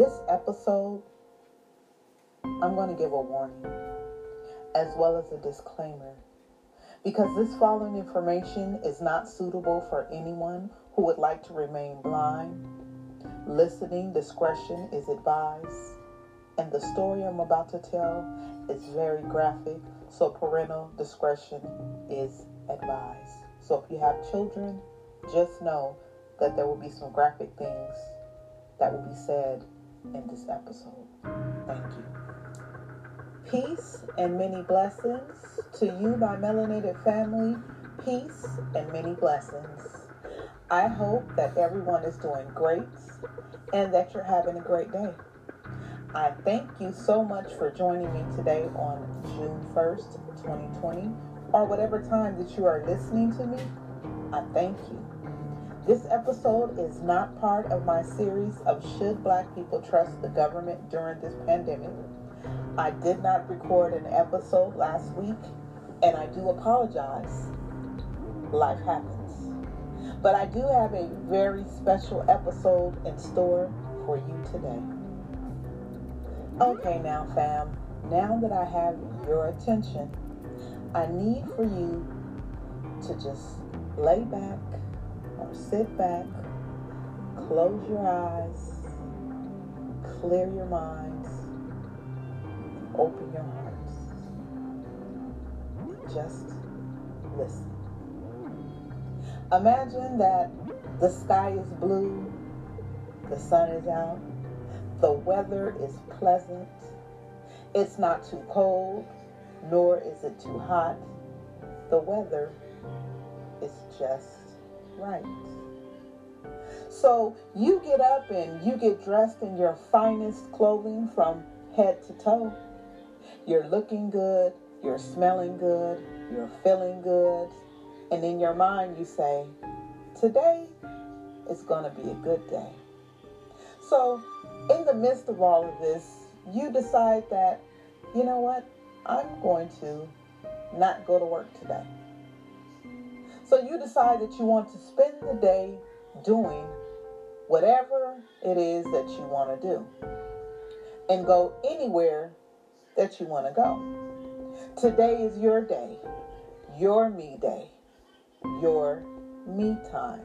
This episode, I'm going to give a warning as well as a disclaimer because this following information is not suitable for anyone who would like to remain blind. Listening discretion is advised, and the story I'm about to tell is very graphic, so parental discretion is advised. So if you have children, just know that there will be some graphic things that will be said in this episode. Thank you. Peace and many blessings to you, my melanated family. Peace and many blessings. I hope that everyone is doing great and that you're having a great day. I thank you so much for joining me today on June 1st, 2020, or whatever time that you are listening to me. I thank you. This episode is not part of my series of Should Black People Trust the Government During This Pandemic. I did not record an episode last week, and I do apologize. Life happens. But I do have a very special episode in store for you today. Okay, now, fam, now that I have your attention, I need for you to just lay back sit back, close your eyes, clear your minds, open your hearts. Just listen. Imagine that the sky is blue, the sun is out, the weather is pleasant, it's not too cold, nor is it too hot. The weather is just right. So you get up and you get dressed in your finest clothing from head to toe. You're looking good, you're smelling good, you're feeling good. And in your mind, you say, Today is going to be a good day. So, in the midst of all of this, you decide that, you know what, I'm going to not go to work today. So you decide that you want to spend the day doing whatever it is that you want to do and go anywhere that you want to go. Today is your day, your me day, your me time.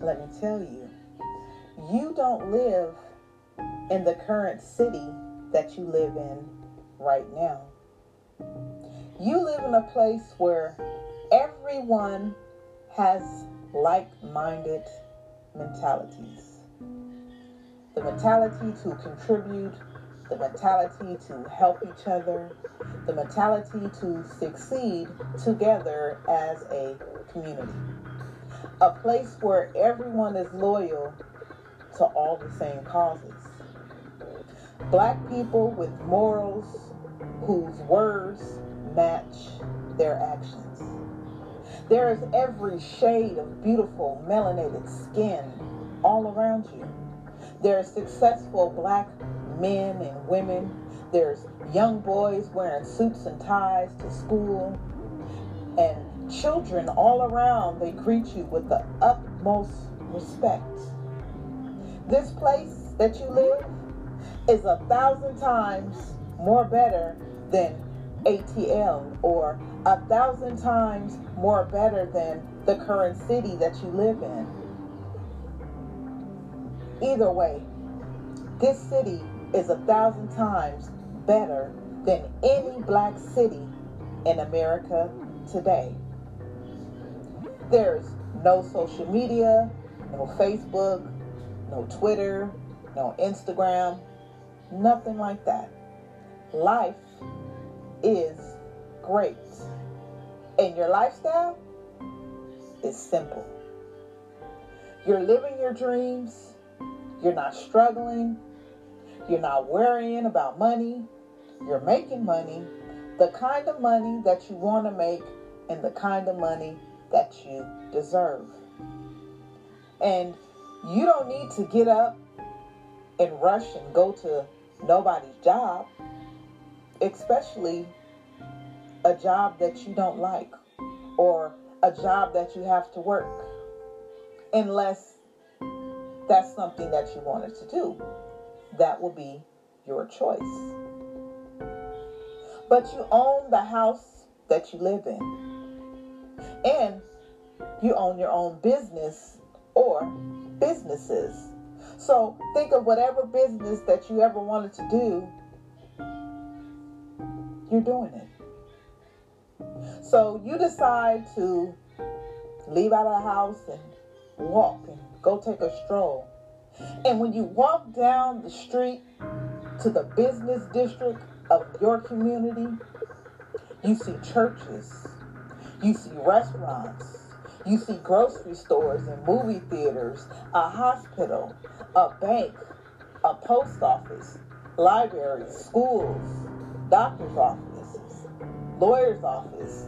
Let me tell you, you don't live in the current city that you live in right now. You live in a place where everyone has like minded mentalities. The mentality to contribute, the mentality to help each other, the mentality to succeed together as a community. A place where everyone is loyal to all the same causes. Black people with morals whose words match their actions. There is every shade of beautiful melanated skin all around you. There are successful black men and women. There's young boys wearing suits and ties to school. And children all around, they greet you with the utmost respect. This place that you live is a thousand times more better than ATL or a thousand times more better than the current city that you live in. Either way, this city is a thousand times better than any black city in America today. There's no social media, no Facebook, no Twitter, no Instagram, nothing like that. Life is great. And your lifestyle is simple. You're living your dreams. You're not struggling. You're not worrying about money. You're making money, the kind of money that you want to make, and the kind of money that you deserve. And you don't need to get up and rush and go to nobody's job especially a job that you don't like or a job that you have to work unless that's something that you wanted to do. That will be your choice. But you own the house that you live in. And you own your own business or businesses. So think of whatever business that you ever wanted to do, you're doing it. So you decide to leave out of the house and walk and go take a stroll. And when you walk down the street to the business district of your community, you see churches, you see restaurants, you see grocery stores and movie theaters, a hospital, a bank, a post office, libraries, schools, doctor's offices, lawyer's office,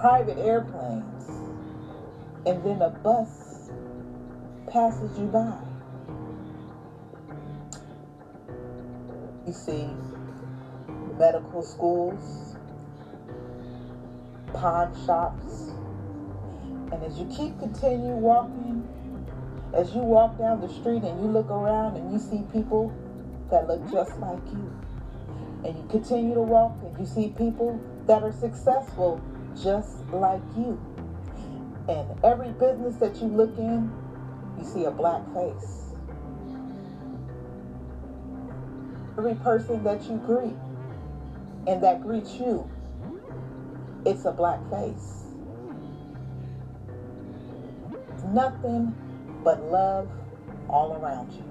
private airplanes, and then a bus passes you by. You see medical schools, pawn shops, and as you keep continue walking, as you walk down the street and you look around and you see people that look just like you, and you continue to walk and you see people that are successful just like you. And every business that you look in, you see a black face. Every person that you greet and that greets you, it's a black face. nothing but love all around you.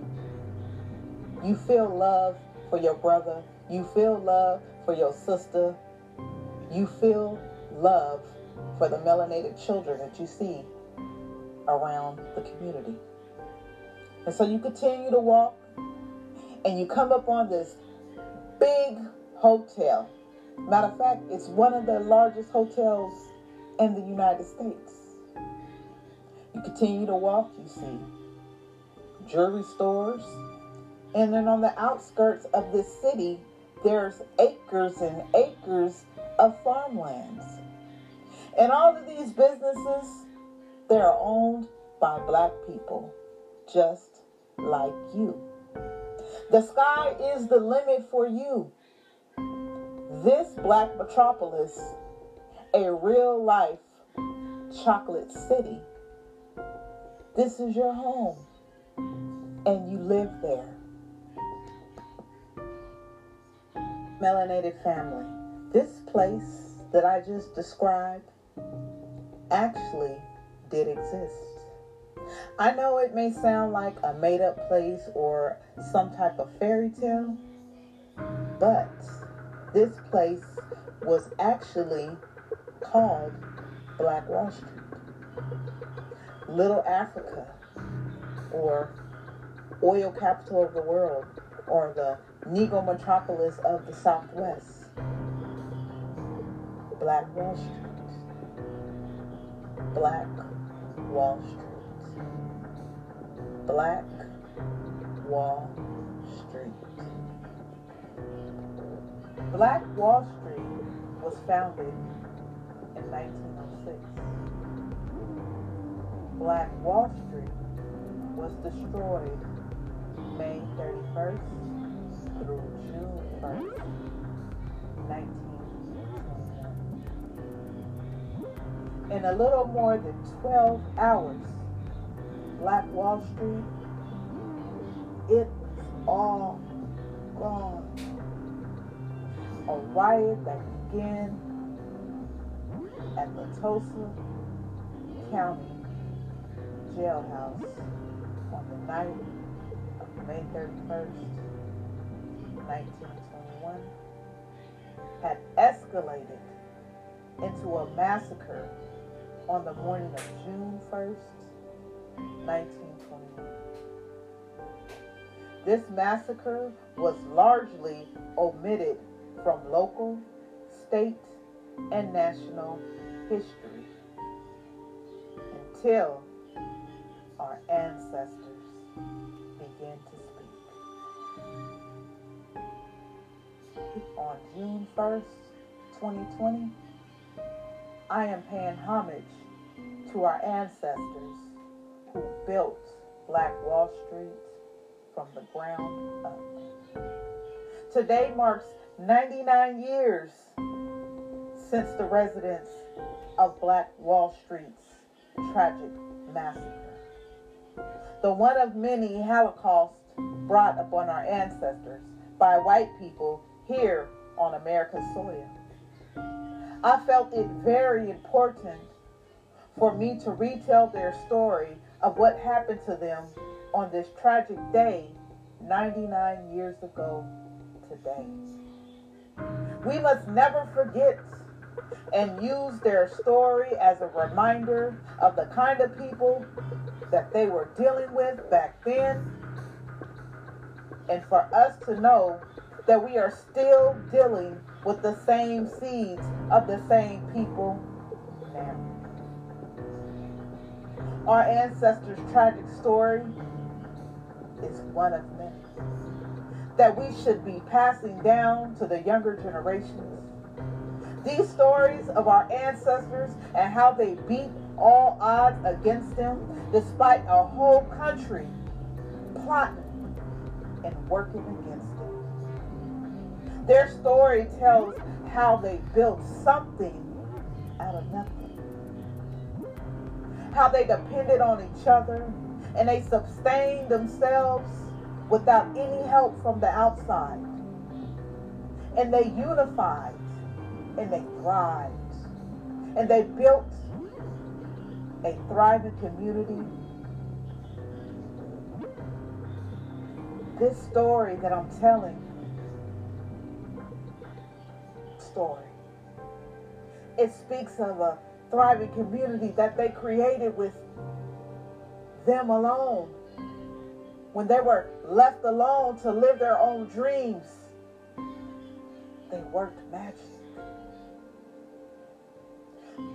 You feel love for your brother. You feel love for your sister. You feel love for the melanated children that you see around the community. And so you continue to walk and you come up on this big hotel. Matter of fact, it's one of the largest hotels in the United States. You continue to walk, you see jewelry stores. And then on the outskirts of this city, there's acres and acres of farmlands. And all of these businesses, they're owned by black people, just like you. The sky is the limit for you. This black metropolis, a real life chocolate city this is your home, and you live there. Melanated family. This place that I just described actually did exist. I know it may sound like a made up place or some type of fairy tale, but this place was actually called Black Wall Street. Little Africa or oil capital of the world or the Negro metropolis of the Southwest. Black Wall Street. Black Wall Street. Black Wall Street. Black Wall Street was founded in 1906. Black Wall Street was destroyed May 31st through June 1st, 1921. In a little more than 12 hours, Black Wall Street, it was all gone. A riot that began at the Tulsa County jailhouse on the night May 31st, 1921, had escalated into a massacre on the morning of June 1st, 1921. This massacre was largely omitted from local, state, and national history until our ancestors began to On June 1st, 2020, I am paying homage to our ancestors who built Black Wall Street from the ground up. Today marks 99 years since the residents of Black Wall Street's tragic massacre. The one of many Holocausts brought upon our ancestors by white people here on America's soil. I felt it very important for me to retell their story of what happened to them on this tragic day 99 years ago today. We must never forget and use their story as a reminder of the kind of people that they were dealing with back then, and for us to know that we are still dealing with the same seeds of the same people now. Our ancestors' tragic story is one of many that we should be passing down to the younger generations. These stories of our ancestors and how they beat all odds against them, despite a whole country plotting and working. Their story tells how they built something out of nothing, how they depended on each other and they sustained themselves without any help from the outside. And they unified and they thrived. And they built a thriving community. This story that I'm telling, story, it speaks of a thriving community that they created with them alone. When they were left alone to live their own dreams, they worked magic.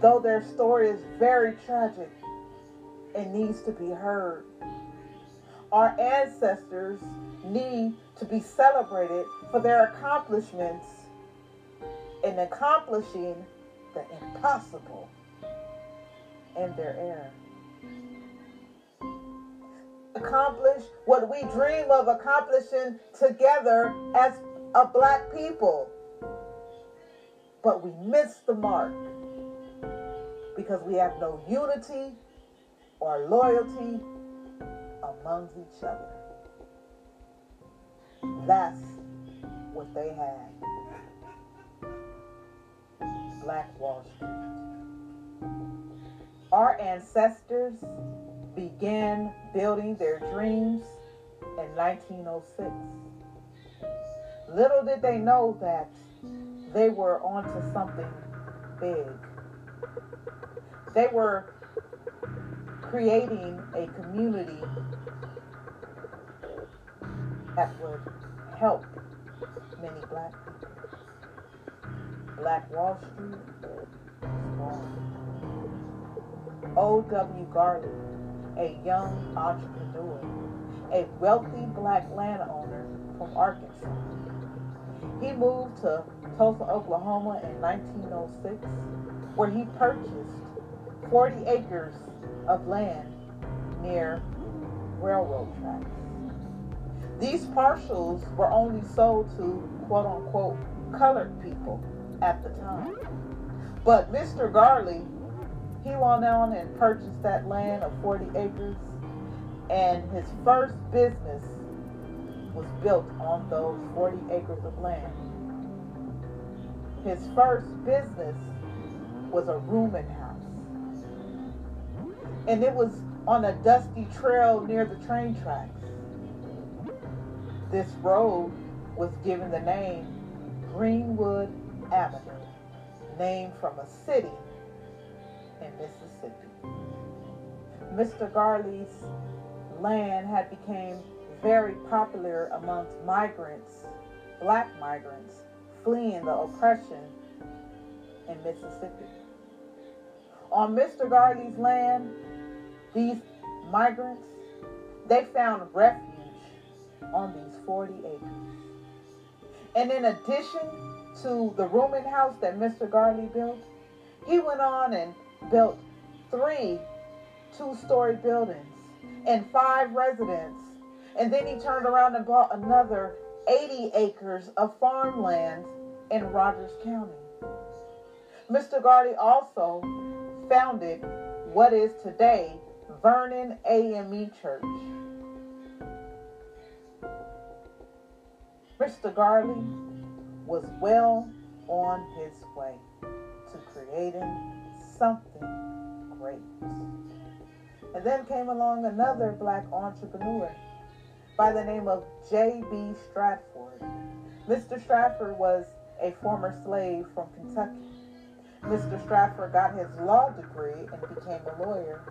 Though their story is very tragic and needs to be heard, our ancestors need to be celebrated for their accomplishments in accomplishing the impossible in their era. Accomplish what we dream of accomplishing together as a black people. But we miss the mark because we have no unity or loyalty amongst each other. That's what they had. Black Wall Street. Our ancestors began building their dreams in 1906. Little did they know that they were onto something big. They were creating a community that would help many black. Black Wall Street. O.W. Gurley, a young entrepreneur, a wealthy black landowner from Arkansas. He moved to Tulsa, Oklahoma in 1906, where he purchased 40 acres of land near railroad tracks. These parcels were only sold to quote unquote colored people at the time. But Mr. Gurley, he went on and purchased that land of 40 acres, and his first business was built on those 40 acres of land. His first business was a rooming house and it was on a dusty trail near the train tracks. This road was given the name Greenwood Avenue, named from a city in Mississippi. Mr. Gurley's land had become very popular amongst migrants, black migrants, fleeing the oppression in Mississippi. On Mr. Gurley's land, these migrants, they found refuge on these 40 acres. And in addition to the Roman house that Mr. Gurley built, he went on and built three two-story buildings and five residents. And then he turned around and bought another 80 acres of farmland in Rogers County. Mr. Gurley also founded what is today Vernon AME Church. Mr. Gurley was well on his way to creating something great. And then came along another black entrepreneur by the name of J.B. Stratford. Mr. Stratford was a former slave from Kentucky. Mr. Stratford got his law degree and became a lawyer.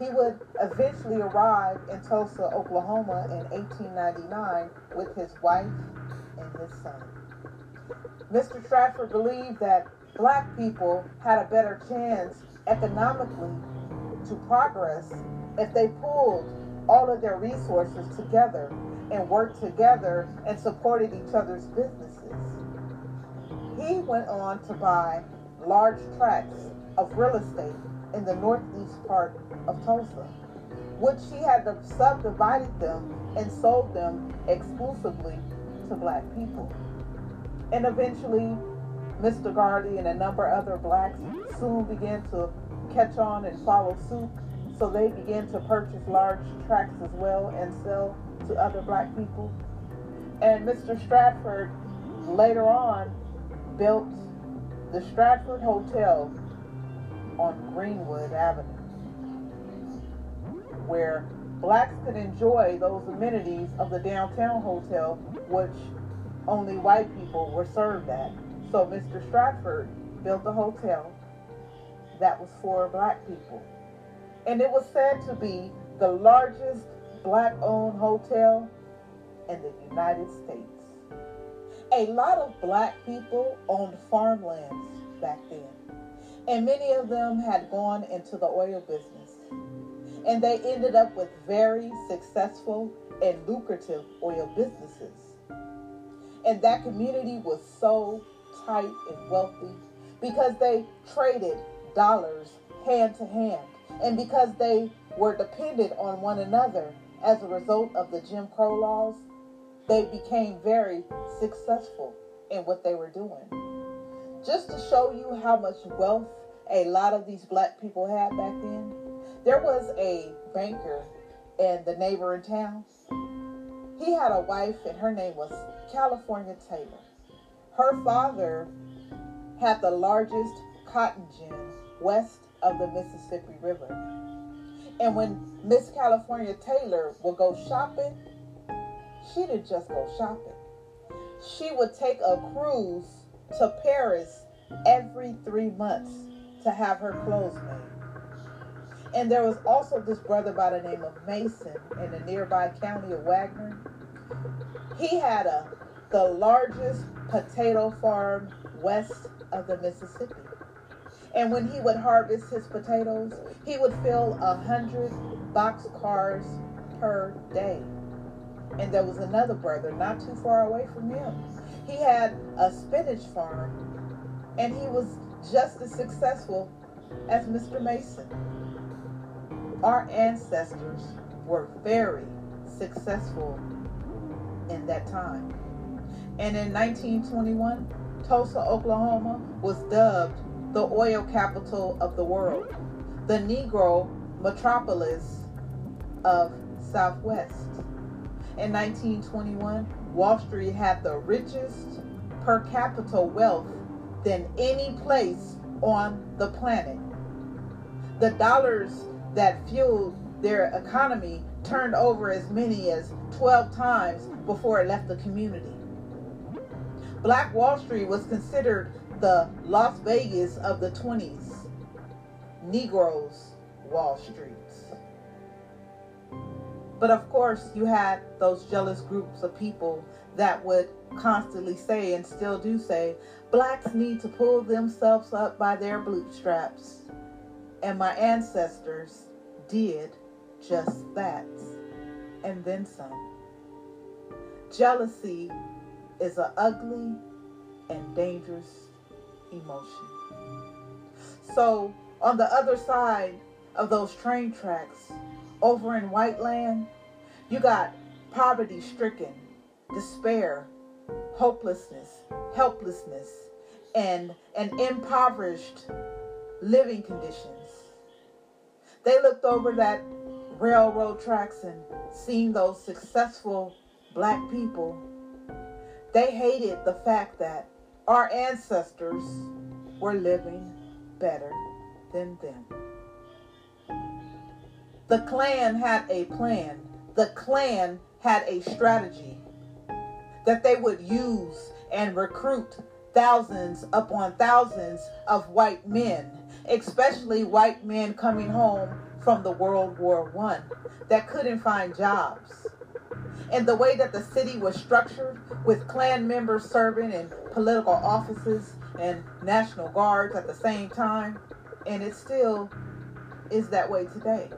He would eventually arrive in Tulsa, Oklahoma in 1899 with his wife and his son. Mr. Stratford believed that black people had a better chance economically to progress if they pulled all of their resources together and worked together and supported each other's businesses. He went on to buy large tracts of real estate in the northeast part of Tulsa, which he had subdivided them and sold them exclusively to black people. And eventually, Mr. Gurley and a number of other blacks soon began to catch on and follow suit. So they began to purchase large tracts as well and sell to other black people. And Mr. Stratford later on built the Stratford Hotel on Greenwood Avenue, where blacks could enjoy those amenities of the downtown hotel, which only white people were served at. So Mr. Stratford built a hotel that was for black people. And it was said to be the largest black owned hotel in the United States. A lot of black people owned farmlands back then, and many of them had gone into the oil business. And they ended up with very successful and lucrative oil businesses. And that community was so tight and wealthy because they traded dollars hand to hand and because they were dependent on one another as a result of the Jim Crow laws, they became very successful in what they were doing. Just to show you how much wealth a lot of these black people had back then, there was a banker in the neighboring town. He had a wife, and her name was California Taylor. Her father had the largest cotton gin west of the Mississippi River. And when Miss California Taylor would go shopping, she didn't just go shopping. She would take a cruise to Paris every three months to have her clothes made. And there was also this brother by the name of Mason in the nearby county of Wagner. He had a the largest potato farm west of the Mississippi. And when he would harvest his potatoes, he would fill a hundred box cars per day. And there was another brother not too far away from him. He had a spinach farm, and he was just as successful as Mr. Mason. Our ancestors were very successful in that time. And in 1921, Tulsa, Oklahoma was dubbed the oil capital of the world, the Negro metropolis of Southwest. In 1921, Wall Street had the richest per capita wealth than any place on the planet. The dollars that fueled their economy turned over as many as 12 times before it left the community. Black Wall Street was considered the Las Vegas of the 20s, Negroes Wall Street. But of course, you had those jealous groups of people that would constantly say and still do say, blacks need to pull themselves up by their bootstraps. And my ancestors did just that, and then some. Jealousy is an ugly and dangerous emotion. So, on the other side of those train tracks over in white land, you got poverty stricken, despair, hopelessness, helplessness, and, an impoverished living conditions. They looked over that railroad tracks and seen those successful black people. They hated the fact that our ancestors were living better than them. The Klan had a plan. The Klan had a strategy that they would use and recruit thousands upon thousands of white men, especially white men coming home from the World War One that couldn't find jobs. And the way that the city was structured with Klan members serving in political offices and National Guards at the same time, and it still is that way today.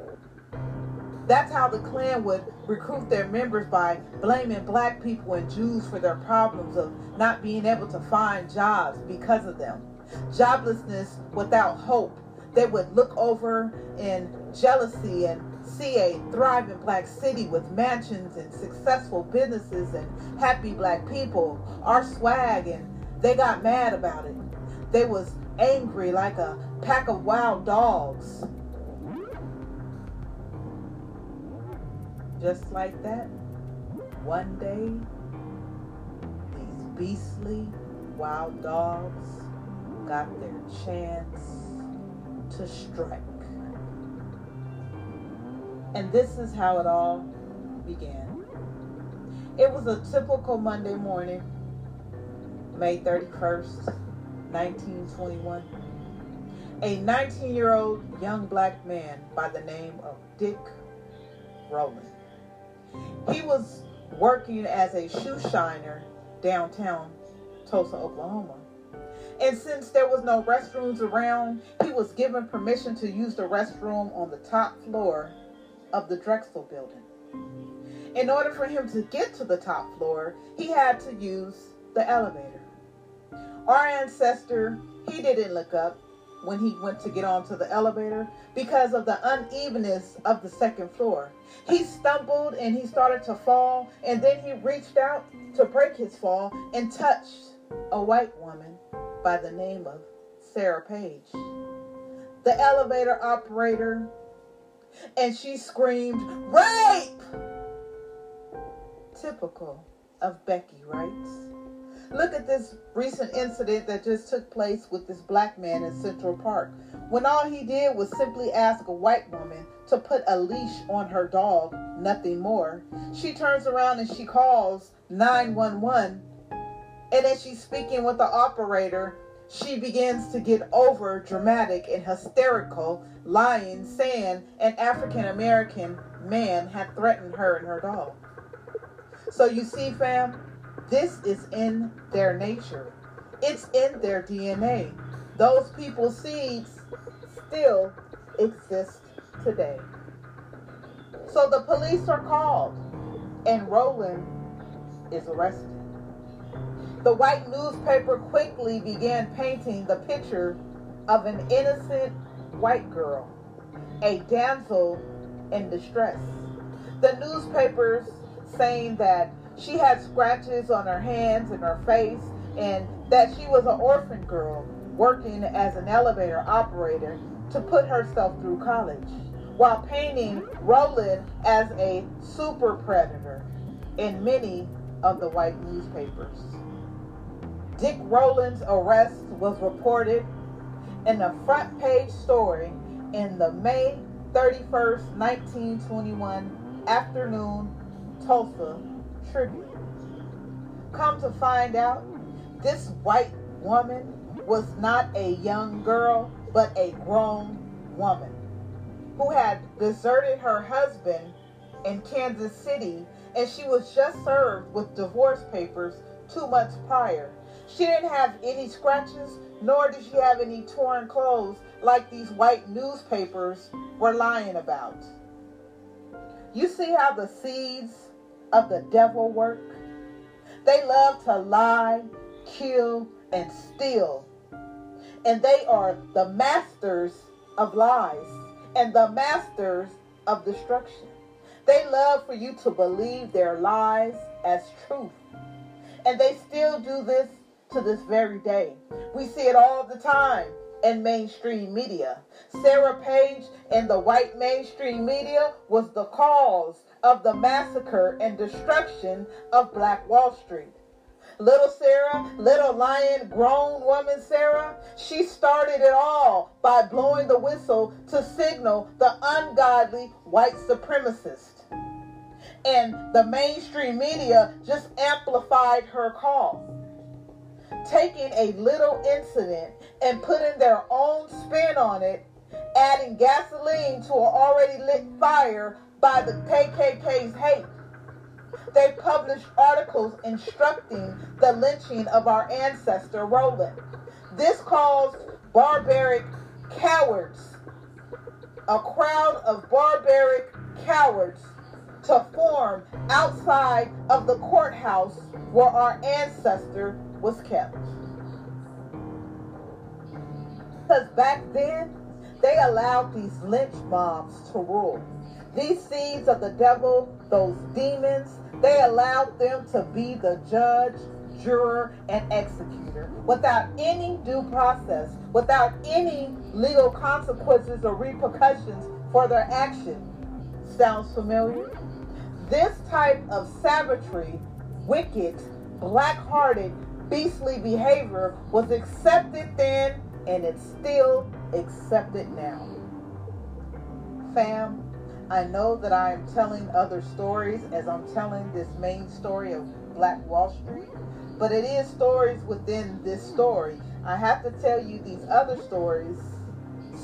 That's how the Klan would recruit their members by blaming black people and Jews for their problems of not being able to find jobs because of them. Joblessness without hope. They would look over in jealousy and see a thriving black city with mansions and successful businesses and happy black people, our swag, and they got mad about it. They was angry like a pack of wild dogs Just like that, one day, these beastly wild dogs got their chance to strike. And this is how it all began. It was a typical Monday morning, May 31st, 1921. A 19 year old young black man by the name of Dick Rowland he was working as a shoe shiner downtown Tulsa, Oklahoma. And since there was no restrooms around, he was given permission to use the restroom on the top floor of the Drexel building. In order for him to get to the top floor, he had to use the elevator. Our ancestor, he didn't look up when he went to get onto the elevator because of the unevenness of the second floor. He stumbled and he started to fall, and then he reached out to break his fall and touched a white woman by the name of Sarah Page. The elevator operator, and she screamed, Rape! Typical of Becky, right? Look at this recent incident that just took place with this black man in Central Park when all he did was simply ask a white woman to put a leash on her dog, nothing more. She turns around and she calls 911. And as she's speaking with the operator, she begins to get over dramatic and hysterical, lying, saying an African American man had threatened her and her dog. So you see, fam, this is in their nature, it's in their DNA. Those people's seeds still exist today. So the police are called, and Rowland is arrested. The white newspaper quickly began painting the picture of an innocent white girl, a damsel in distress. The newspapers saying that she had scratches on her hands and her face, and that she was an orphan girl working as an elevator operator to put herself through college, while painting Rowland as a super predator in many of the white newspapers. Dick Rowland's arrest was reported in a front page story in the May 31st, 1921 afternoon Tulsa Tribune. Come to find out, this white woman was not a young girl, but a grown woman who had deserted her husband in Kansas City and she was just served with divorce papers two months prior. She didn't have any scratches, nor did she have any torn clothes like these white newspapers were lying about. You see how the seeds of the devil work? They love to lie, kill, and steal. And they are the masters of lies and the masters of destruction. They love for you to believe their lies as truth. And they still do this to this very day. We see it all the time in mainstream media. Sarah Page and the white mainstream media was the cause of the massacre and destruction of Black Wall Street. Little Sarah, little lion, grown woman Sarah, she started it all by blowing the whistle to signal the ungodly white supremacist. And the mainstream media just amplified her call. Taking a little incident and putting their own spin on it, adding gasoline to an already lit fire by the KKK's hate they published articles instructing the lynching of our ancestor Rowland. This caused barbaric cowards, a crowd of barbaric cowards, to form outside of the courthouse where our ancestor was kept. Because back then, they allowed these lynch mobs to rule. These seeds of the devil, those demons, they allowed them to be the judge, juror, and executor without any due process, without any legal consequences or repercussions for their action. Sounds familiar? This type of savagery, wicked, black hearted, beastly behavior was accepted then and it's still accepted now. Fam, I know that I am telling other stories as I'm telling this main story of Black Wall Street, but it is stories within this story. I have to tell you these other stories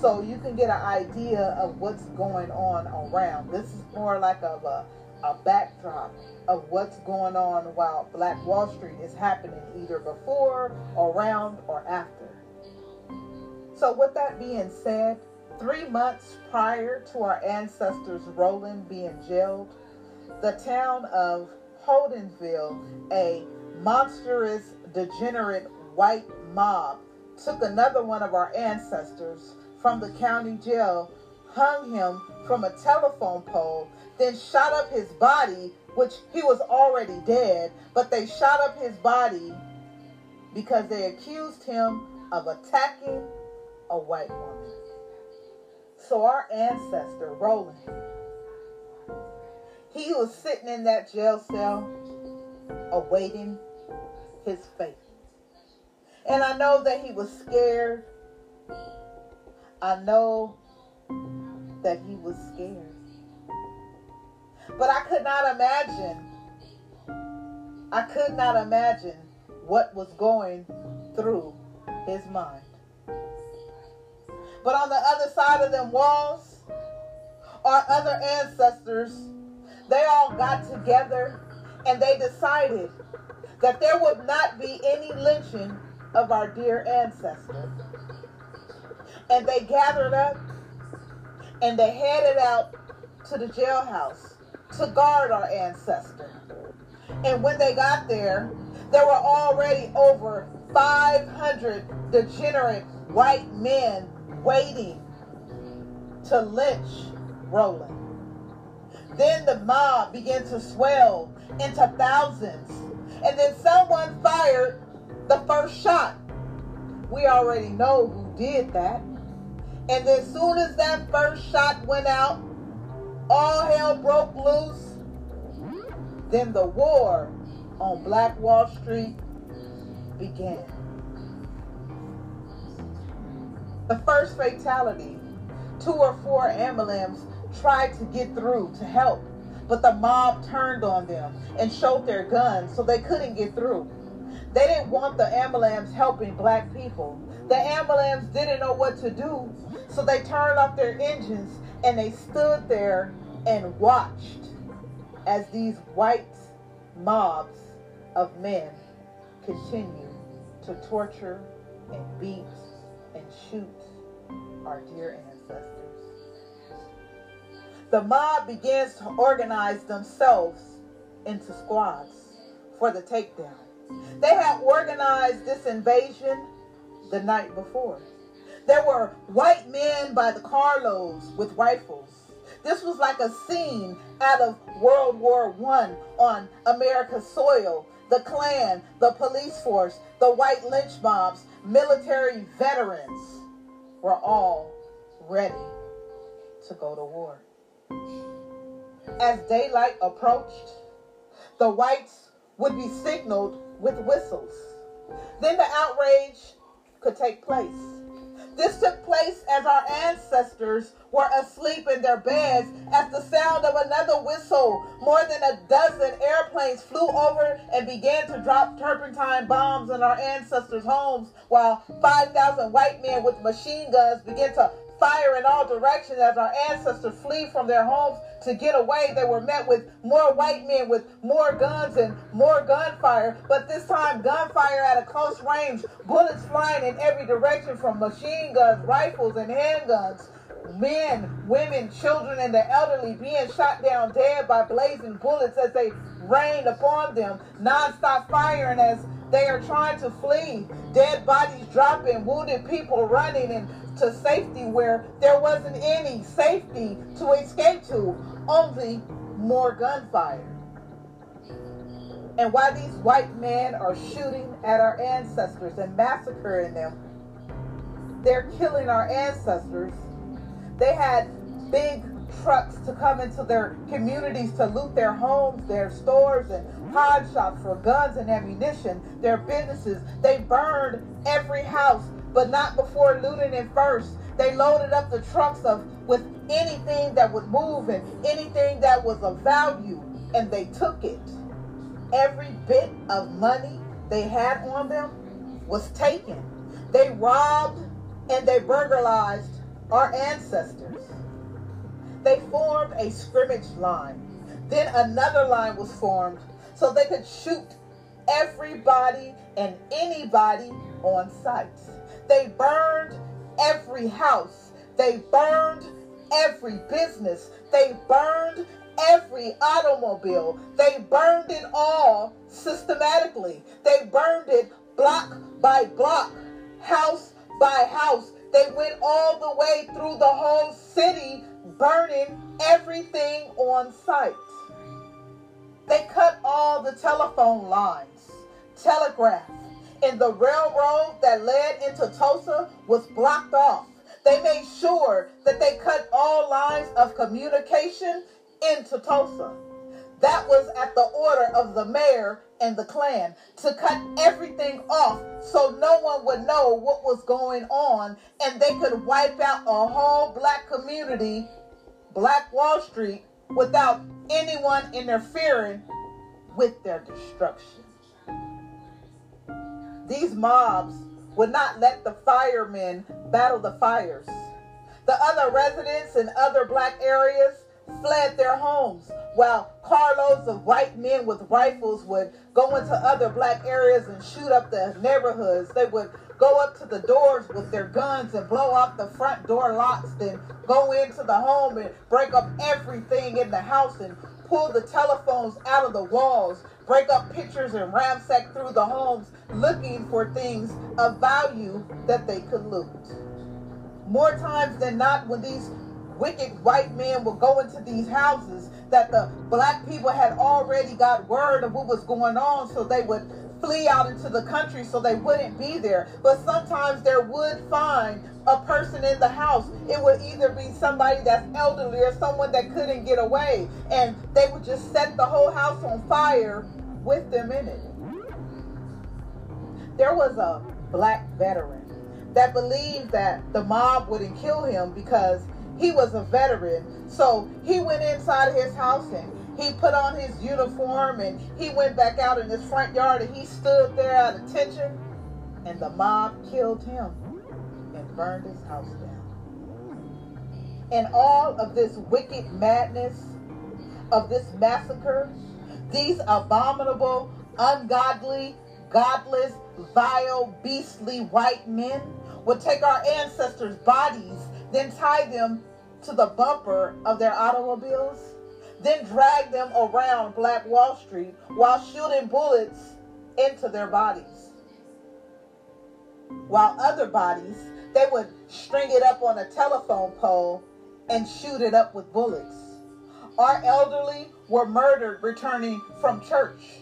so you can get an idea of what's going on around. This is more like of a, a backdrop of what's going on while Black Wall Street is happening either before, around, or after. So with that being said, Three months prior to our ancestors Rowland being jailed, the town of Holdenville, a monstrous, degenerate white mob, took another one of our ancestors from the county jail, hung him from a telephone pole, then shot up his body, which he was already dead, but they shot up his body because they accused him of attacking a white woman. So our ancestor, Rowland, he was sitting in that jail cell awaiting his fate. And I know that he was scared. I know that he was scared. But I could not imagine, I could not imagine what was going through his mind. But on the other side of them walls, our other ancestors, they all got together and they decided that there would not be any lynching of our dear ancestors. And they gathered up and they headed out to the jailhouse to guard our ancestor. And when they got there, there were already over 500 degenerate white men waiting to lynch Rowland. Then the mob began to swell into thousands. And then someone fired the first shot. We already know who did that. And as soon as that first shot went out, all hell broke loose. Then the war on Black Wall Street began. The first fatality, two or four ambulance tried to get through to help, but the mob turned on them and showed their guns so they couldn't get through. They didn't want the ambulance helping black people. The ambulance didn't know what to do, so they turned off their engines and they stood there and watched as these white mobs of men continue to torture and beat and shoot our dear ancestors. The mob begins to organize themselves into squads for the takedown. They had organized this invasion the night before. There were white men by the carloads with rifles. This was like a scene out of World War One on America's soil. The Klan, the police force, the white lynch mobs, military veterans were all ready to go to war. As daylight approached, the whites would be signaled with whistles. Then the outrage could take place. This took place as our ancestors were asleep in their beds at the sound of another whistle. More than a dozen airplanes flew over and began to drop turpentine bombs in our ancestors' homes, while 5,000 white men with machine guns began to fire in all directions as our ancestors flee from their homes to get away. They were met with more white men with more guns and more gunfire, but this time gunfire at a close range, bullets flying in every direction from machine guns, rifles, and handguns. Men, women, children, and the elderly being shot down dead by blazing bullets as they rained upon them, non-stop firing as they are trying to flee. Dead bodies dropping, wounded people running, and to safety where there wasn't any safety to escape to, only more gunfire. And why these white men are shooting at our ancestors and massacring them, they're killing our ancestors. They had big trucks to come into their communities to loot their homes, their stores, and pawn shops for guns and ammunition, their businesses. They burned every house but not before looting it first. They loaded up the trucks of with anything that would move and anything that was of value, and they took it. Every bit of money they had on them was taken. They robbed and they burglarized our ancestors. They formed a scrimmage line. Then another line was formed so they could shoot everybody and anybody on sight. They burned every house. They burned every business. They burned every automobile. They burned it all systematically. They burned it block by block, house by house. They went all the way through the whole city, burning everything on sight. They cut all the telephone lines, telegraph, and the railroad that led into Tulsa was blocked off. They made sure that they cut all lines of communication into Tulsa. That was at the order of the mayor and the Klan to cut everything off so no one would know what was going on and they could wipe out a whole black community, Black Wall Street, without anyone interfering with their destruction. These mobs would not let the firemen battle the fires. The other residents in other black areas fled their homes, while carloads of white men with rifles would go into other black areas and shoot up the neighborhoods. They would go up to the doors with their guns and blow off the front door locks, then go into the home and break up everything in the house and pull the telephones out of the walls, break up pictures and ransack through the homes looking for things of value that they could loot. More times than not, when these wicked white men would go into these houses, that the black people had already got word of what was going on, so they would flee out into the country so they wouldn't be there. But sometimes there would find a person in the house. It would either be somebody that's elderly or someone that couldn't get away. And they would just set the whole house on fire with them in it. There was a black veteran that believed that the mob wouldn't kill him because he was a veteran. So he went inside his house and he put on his uniform and he went back out in his front yard and he stood there at attention and the mob killed him and burned his house down. And all of this wicked madness of this massacre, these abominable, ungodly, godless, vile, beastly white men would take our ancestors' bodies, then tie them to the bumper of their automobiles, then drag them around Black Wall Street while shooting bullets into their bodies. While other bodies, they would string it up on a telephone pole and shoot it up with bullets. Our elderly were murdered returning from church.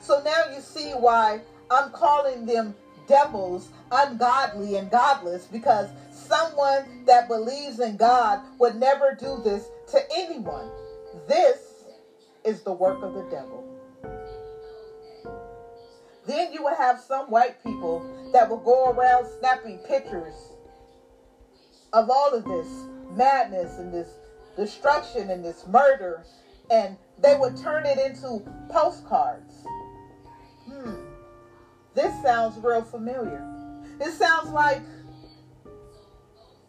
So now you see why I'm calling them devils, ungodly, and godless because someone that believes in God would never do this to anyone. This is the work of the devil. Then you will have some white people that will go around snapping pictures of all of this madness and this destruction and this murder, and they would turn it into postcards. Hmm. This sounds real familiar. This sounds like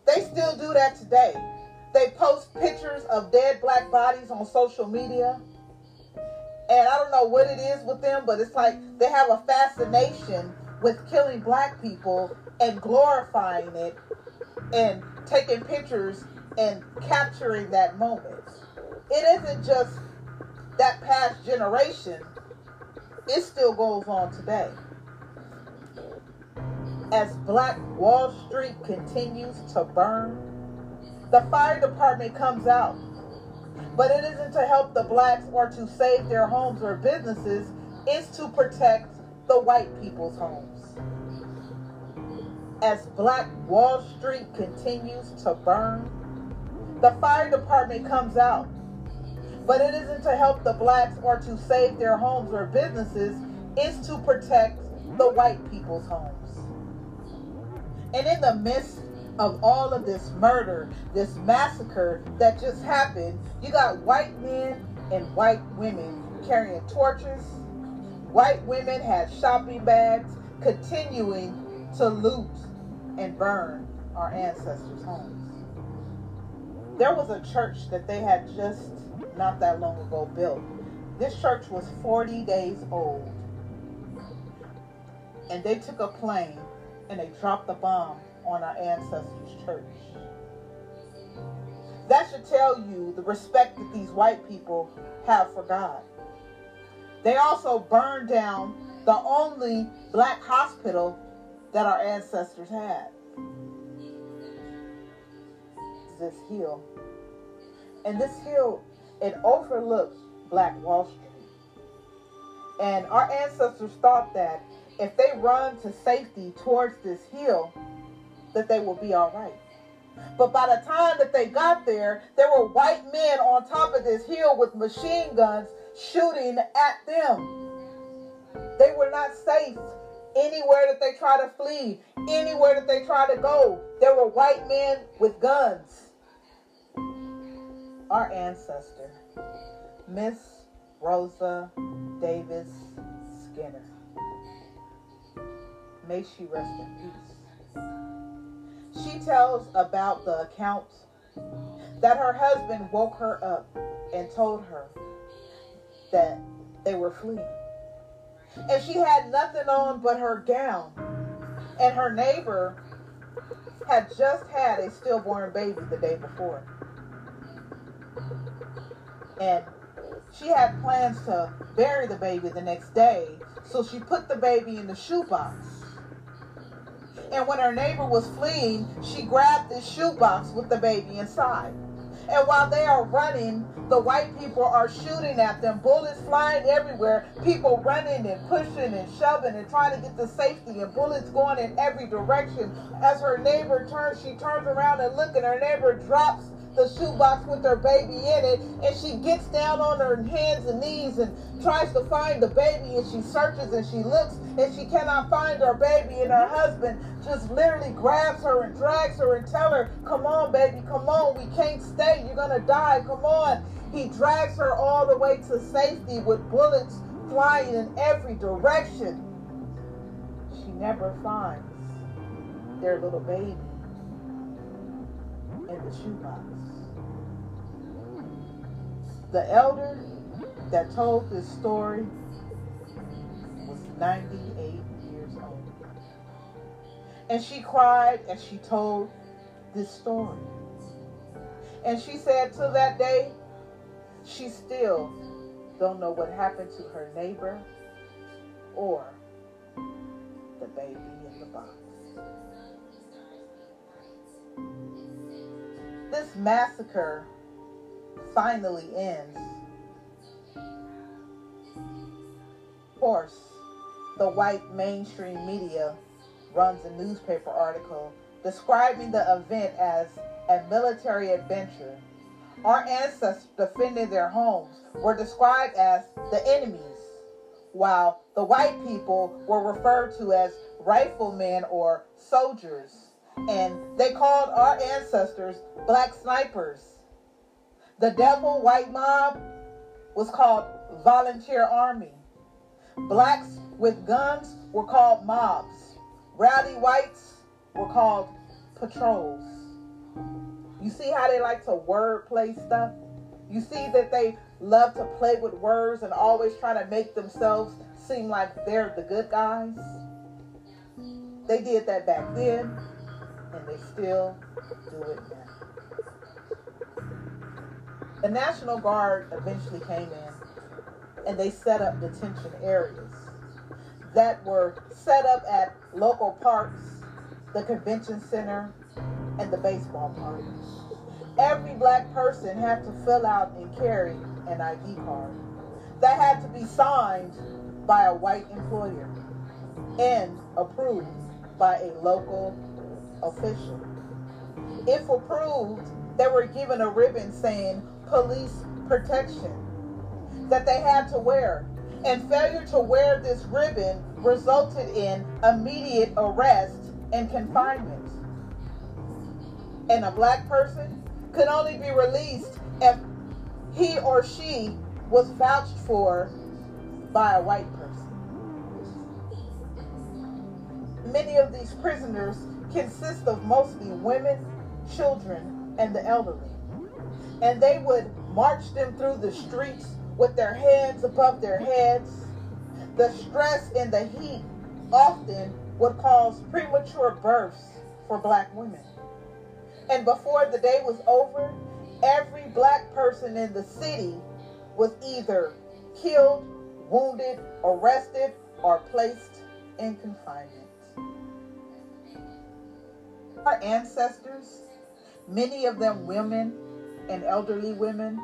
they still do that today. They post pictures of dead black bodies on social media. And I don't know what it is with them, but it's like they have a fascination with killing black people and glorifying it and taking pictures and capturing that moment. It isn't just that past generation, it still goes on today. As Black Wall Street continues to burn, the fire department comes out. But it isn't to help the blacks or to save their homes or businesses, it's to protect the white people's homes. As Black Wall Street continues to burn, the fire department comes out. But it isn't to help the blacks or to save their homes or businesses, it's to protect the white people's homes. And in the midst of all of this murder, this massacre that just happened, you got white men and white women carrying torches. White women had shopping bags, continuing to loot and burn our ancestors' homes. There was a church that they had just not that long ago built. This church was 40 days old. And they took a plane and they dropped the bomb on our ancestors' church. That should tell you the respect that these white people have for God. They also burned down the only black hospital that our ancestors had. This hill. And this hill, it overlooks Black Wall Street. And our ancestors thought that if they run to safety towards this hill, that they will be all right. But by the time that they got there, there were white men on top of this hill with machine guns shooting at them. They were not safe anywhere that they try to flee, anywhere that they try to go. There were white men with guns. Our ancestor, Miss Rosa Davis Skinner. May she rest in peace she tells about the account that her husband woke her up and told her that they were fleeing. And she had nothing on but her gown. And her neighbor had just had a stillborn baby the day before. And she had plans to bury the baby the next day. So she put the baby in the shoebox and when her neighbor was fleeing, she grabbed this shoebox with the baby inside. And while they are running, the white people are shooting at them, bullets flying everywhere, people running and pushing and shoving and trying to get to safety, and bullets going in every direction. As her neighbor turns, she turns around and looks, and her neighbor drops the shoebox with her baby in it, and she gets down on her hands and knees and tries to find the baby, and she searches and she looks, and she cannot find her baby, and her husband just literally grabs her and drags her and tell her, "Come on, baby, come on, we can't stay, you're gonna die, come on." He drags her all the way to safety with bullets flying in every direction. She never finds their little baby in the shoebox. The elder that told this story was 98 years old. And she cried as she told this story. And she said till that day, she still don't know what happened to her neighbor or the baby in the box. this massacre finally ends, of course, the white mainstream media runs a newspaper article describing the event as a military adventure. Our ancestors defending their homes were described as the enemies, while the white people were referred to as riflemen or soldiers. And they called our ancestors black snipers. The devil white mob was called volunteer army. Blacks with guns were called mobs. Rowdy whites were called patrols. You see how they like to wordplay stuff? You see that they love to play with words and always try to make themselves seem like they're the good guys? They did that back then, and they still do it now. The National Guard eventually came in and they set up detention areas that were set up at local parks, the convention center, and the baseball park. Every black person had to fill out and carry an ID card that had to be signed by a white employer and approved by a local official. If approved, they were given a ribbon saying police protection that they had to wear. And failure to wear this ribbon resulted in immediate arrest and confinement. And a black person could only be released if he or she was vouched for by a white person. Many of these prisoners consist of mostly women, children, and the elderly. And they would march them through the streets with their hands above their heads. The stress and the heat often would cause premature births for black women. And before the day was over, every black person in the city was either killed, wounded, arrested, or placed in confinement. Our ancestors, many of them women and elderly women,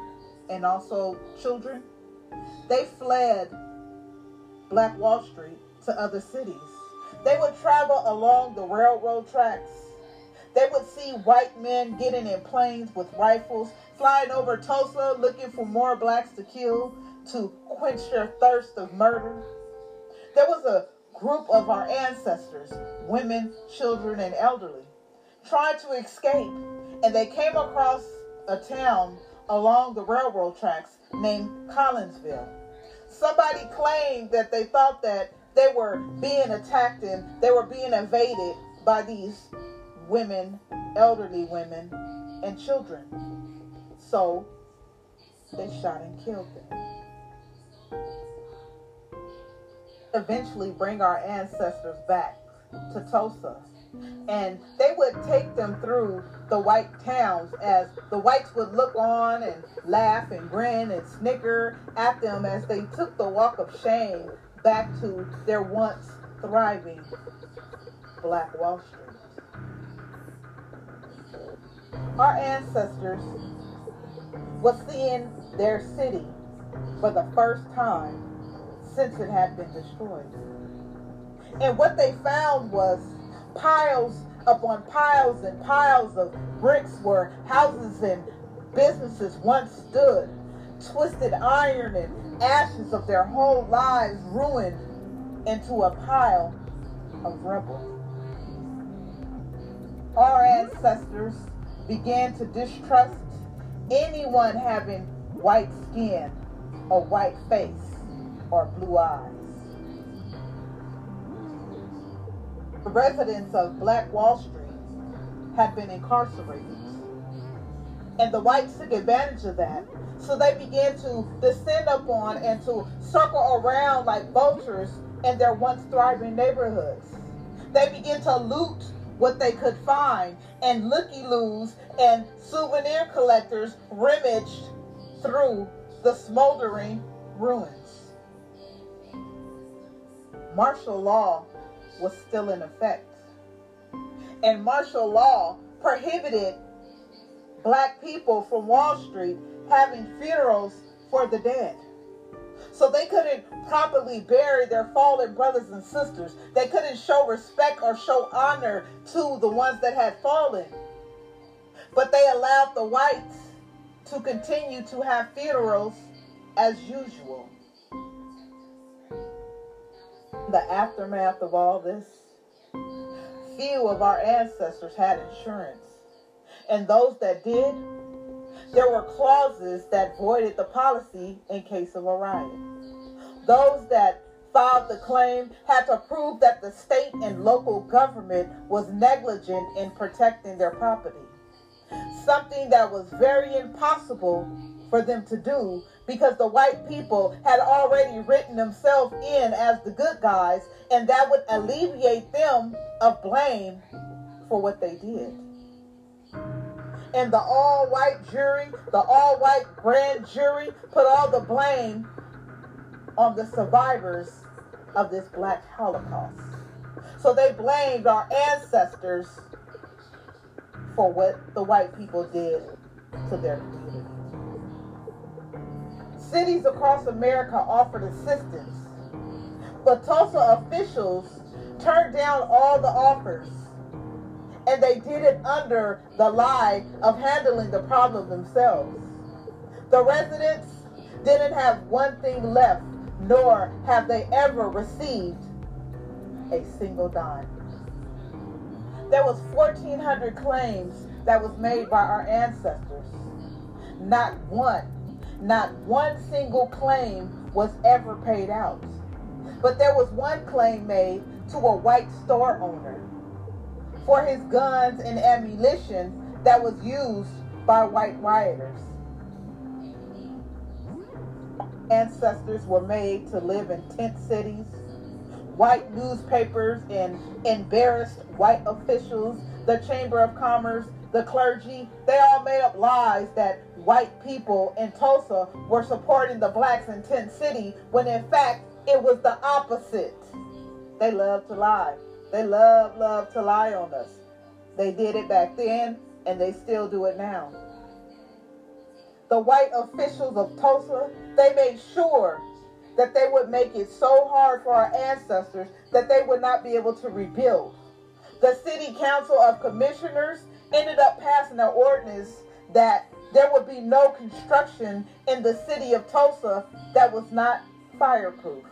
and also children, they fled Black Wall Street to other cities. They would travel along the railroad tracks. They would see white men getting in planes with rifles, flying over Tulsa looking for more blacks to kill to quench their thirst of murder. There was a group of our ancestors, women, children, and elderly, trying to escape, and they came across a town along the railroad tracks named Collinsville. Somebody claimed that they thought that they were being attacked and they were being invaded by these women, elderly women, and children. So they shot and killed them. Eventually, bring our ancestors back to Tulsa and they would take them through the white towns as the whites would look on and laugh and grin and snicker at them as they took the walk of shame back to their once thriving Black Wall Street. Our ancestors was seeing their city for the first time since it had been destroyed. And what they found was piles upon piles and piles of bricks where houses and businesses once stood, twisted iron and ashes of their whole lives ruined into a pile of rubble. Our ancestors began to distrust anyone having white skin or white face or blue eyes. Residents of Black Wall Street had been incarcerated. And the whites took advantage of that. So they began to descend upon and to circle around like vultures in their once thriving neighborhoods. They began to loot what they could find, and looky-loos and souvenir collectors rummaged through the smoldering ruins. Martial law was still in effect. And martial law prohibited black people from Wall Street having funerals for the dead. So they couldn't properly bury their fallen brothers and sisters. They couldn't show respect or show honor to the ones that had fallen. But they allowed the whites to continue to have funerals as usual. The aftermath of all this, few of our ancestors had insurance. And those that did, there were clauses that voided the policy in case of a riot. Those that filed the claim had to prove that the state and local government was negligent in protecting their property. Something that was very impossible for them to do because the white people had already written themselves in as the good guys, and that would alleviate them of blame for what they did and the all white jury, the all white grand jury, put all the blame on the survivors of this black Holocaust. So they blamed our ancestors for what the white people did to their community. Cities across America offered assistance, but Tulsa officials turned down all the offers and they did it under the lie of handling the problem themselves. The residents didn't have one thing left, nor have they ever received a single dime. There was 1,400 claims that was made by our ancestors. Not one, not one single claim was ever paid out. But there was one claim made to a white store owner for his guns and ammunition that was used by white rioters. Ancestors were made to live in tent cities. White newspapers and embarrassed white officials, the Chamber of Commerce, the clergy, they all made up lies that white people in Tulsa were supporting the blacks in Tent City when in fact it was the opposite. They love to lie. They love, love to lie on us. They did it back then, and they still do it now. The white officials of Tulsa, they made sure that they would make it so hard for our ancestors that they would not be able to rebuild. The city council of commissioners ended up passing an ordinance that there would be no construction in the city of Tulsa that was not fireproof.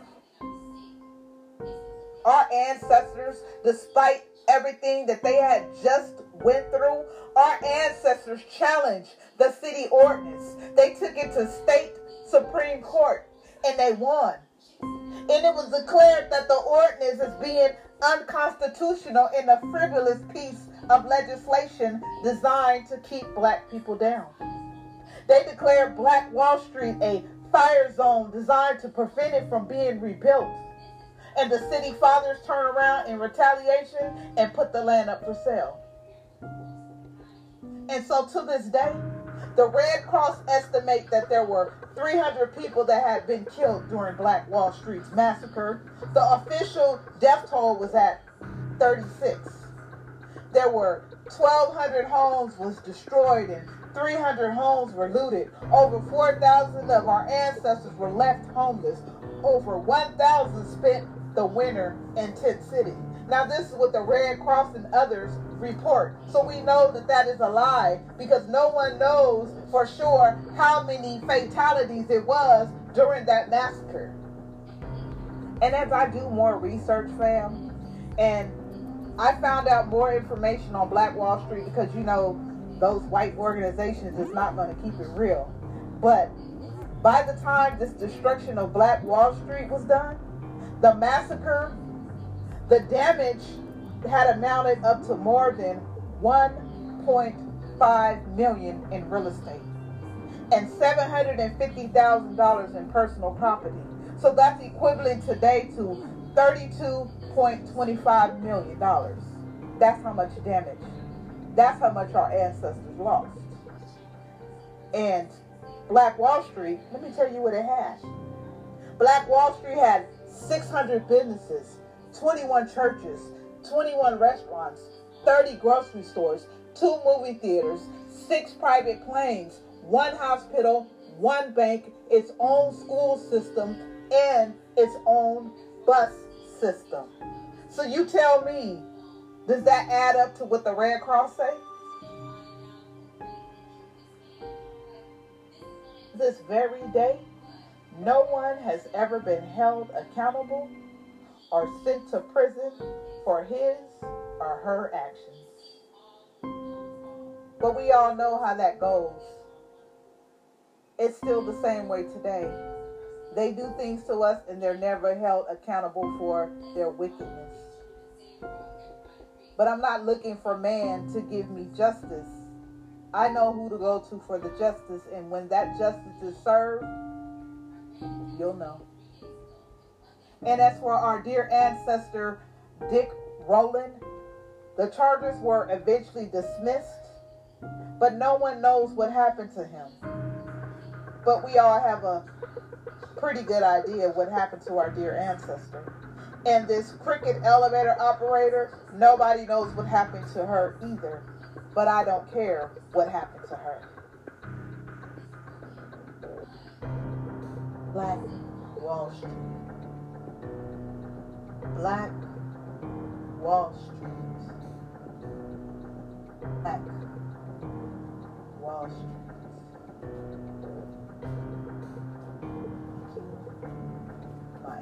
Our ancestors, despite everything that they had just went through, our ancestors challenged the city ordinance. They took it to state Supreme Court and they won. And it was declared that the ordinance is being unconstitutional in a frivolous piece of legislation designed to keep black people down. They declared Black Wall Street a fire zone designed to prevent it from being rebuilt and the city fathers turn around in retaliation and put the land up for sale. And so to this day, the Red Cross estimate that there were 300 people that had been killed during Black Wall Street's massacre. The official death toll was at 36. There were 1,200 homes was destroyed and 300 homes were looted. Over 4,000 of our ancestors were left homeless. Over 1,000 spent the winter in Tent City. Now, this is what the Red Cross and others report. So we know that that is a lie because no one knows for sure how many fatalities it was during that massacre. And as I do more research, fam, and I found out more information on Black Wall Street because you know those white organizations is not going to keep it real. But by the time this destruction of Black Wall Street was done, the massacre, the damage had amounted up to more than 1.5 million in real estate and $750,000 in personal property. So that's equivalent today to $32.25 million. That's how much damage. That's how much our ancestors lost. And Black Wall Street, let me tell you what it had. Black Wall Street had 600 businesses, 21 churches, 21 restaurants, 30 grocery stores, two movie theaters, six private planes, one hospital, one bank, its own school system, and its own bus system. So you tell me, does that add up to what the Red Cross say? This very day, no one has ever been held accountable or sent to prison for his or her actions. But we all know how that goes. It's still the same way today. They do things to us and they're never held accountable for their wickedness. But I'm not looking for man to give me justice. I know who to go to for the justice, and when that justice is served, you'll know. And as for our dear ancestor, Dick Rowland, the charges were eventually dismissed, but no one knows what happened to him. But we all have a pretty good idea what happened to our dear ancestor. And this cricket elevator operator, nobody knows what happened to her either. But I don't care what happened to her. Black Wall Street. Black Wall Street. Black Wall Street.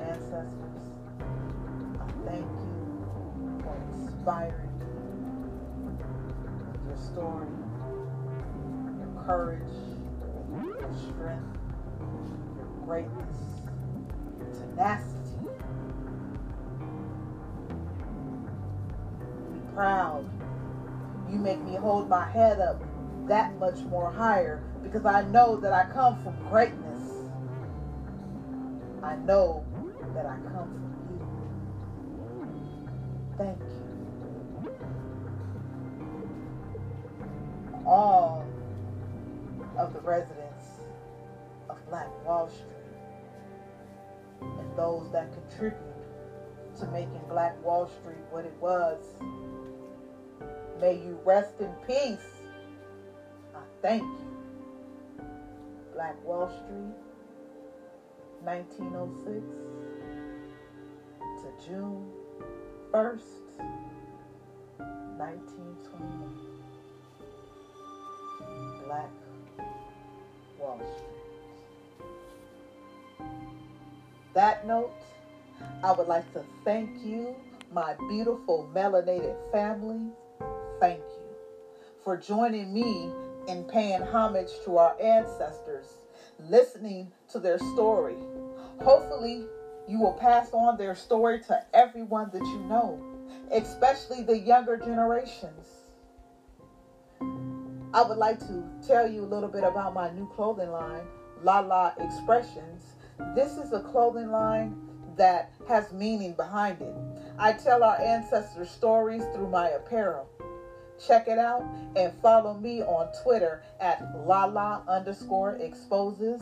Ancestors, I thank you for inspiring me with your story, your courage, your strength, your greatness, your tenacity. Be proud. You make me hold my head up that much more higher because I know that I come from greatness. I know that I come from you. Thank you. All of the residents of Black Wall Street and those that contribute to making Black Wall Street what it was. May you rest in peace. I thank you. Black Wall Street, 1906 to June 1st, 1921. Black Wall Street. That note, I would like to thank you, my beautiful melanated family. Thank you for joining me in paying homage to our ancestors, listening to their story. Hopefully, you will pass on their story to everyone that you know, especially the younger generations. I would like to tell you a little bit about my new clothing line, La La Expressions. This is a clothing line that has meaning behind it. I tell our ancestors' stories through my apparel. Check it out and follow me on Twitter at Lala underscore exposes,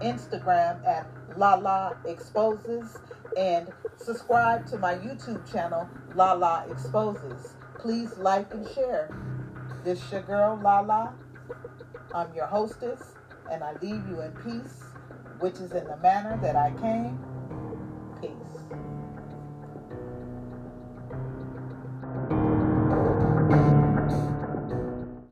Instagram at Lala exposes, and subscribe to my YouTube channel, Lala exposes. Please like and share. This your girl Lala. I'm your hostess, and I leave you in peace, which is in the manner that I came